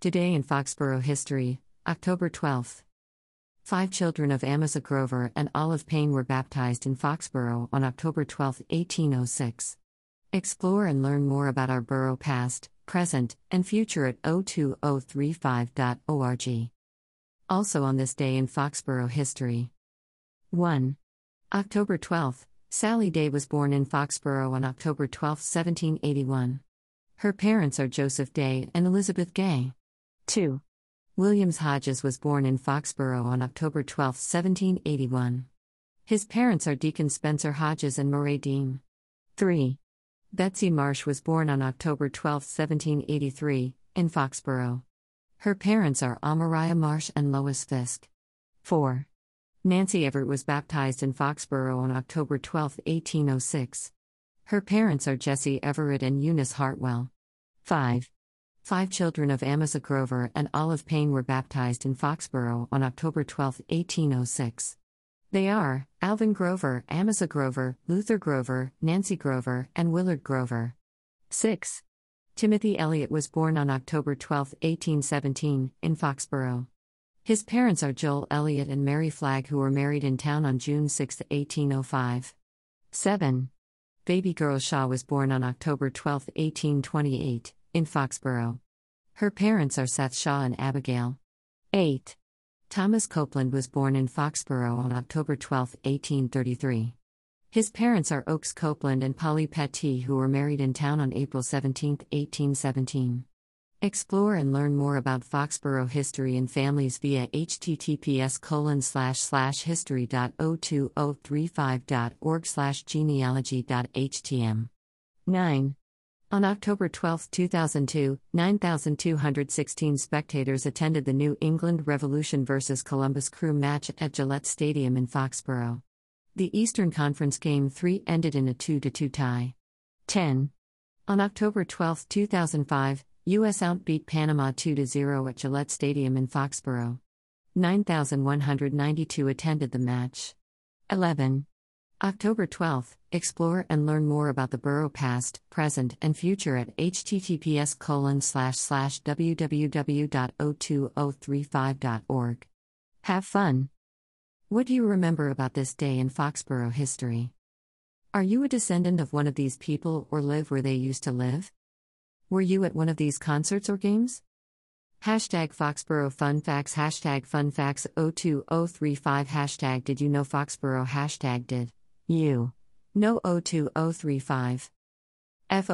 Today in Foxborough History, October 12th. Five children of Amasa Grover and Olive Payne were baptized in Foxborough on October 12, 1806. Explore and learn more about our borough past, present, and future at 02035.org. Also on this day in Foxborough history. 1. October 12th, Sally Day was born in Foxborough on October 12, 1781. Her parents are Joseph Day and Elizabeth Gay. 2. Williams Hodges was born in Foxborough on October 12, 1781. His parents are Deacon Spencer Hodges and Murray Dean. 3. Betsy Marsh was born on October 12, 1783, in Foxborough. Her parents are Amariah Marsh and Lois Fisk. 4. Nancy Everett was baptized in Foxborough on October 12, 1806. Her parents are Jesse Everett and Eunice Hartwell. 5. Five children of Amasa Grover and Olive Payne were baptized in Foxborough on October 12, 1806. They are Alvin Grover, Amasa Grover, Luther Grover, Nancy Grover, and Willard Grover. 6. Timothy Elliott was born on October 12, 1817, in Foxborough. His parents are Joel Elliott and Mary Flagg, who were married in town on June 6, 1805. 7. Baby Girl Shaw was born on October 12, 1828 in Foxborough. Her parents are Seth Shaw and Abigail. 8. Thomas Copeland was born in Foxborough on October 12, 1833. His parents are Oakes Copeland and Polly Petty, who were married in town on April 17, 1817. Explore and learn more about Foxborough history and families via https colon slash slash history.02035.org slash genealogy.htm. 9. On October 12, 2002, 9,216 spectators attended the New England Revolution vs. Columbus Crew match at Gillette Stadium in Foxborough. The Eastern Conference Game 3 ended in a 2 2 tie. 10. On October 12, 2005, U.S. outbeat Panama 2 0 at Gillette Stadium in Foxborough. 9,192 attended the match. 11. October 12th, explore and learn more about the borough past, present, and future at https colon slash slash www.02035.org. Have fun! What do you remember about this day in Foxborough history? Are you a descendant of one of these people or live where they used to live? Were you at one of these concerts or games? Hashtag Foxborough Fun Facts Hashtag Fun Facts 02035 Hashtag Did you know Foxborough Hashtag Did U. No 02035. F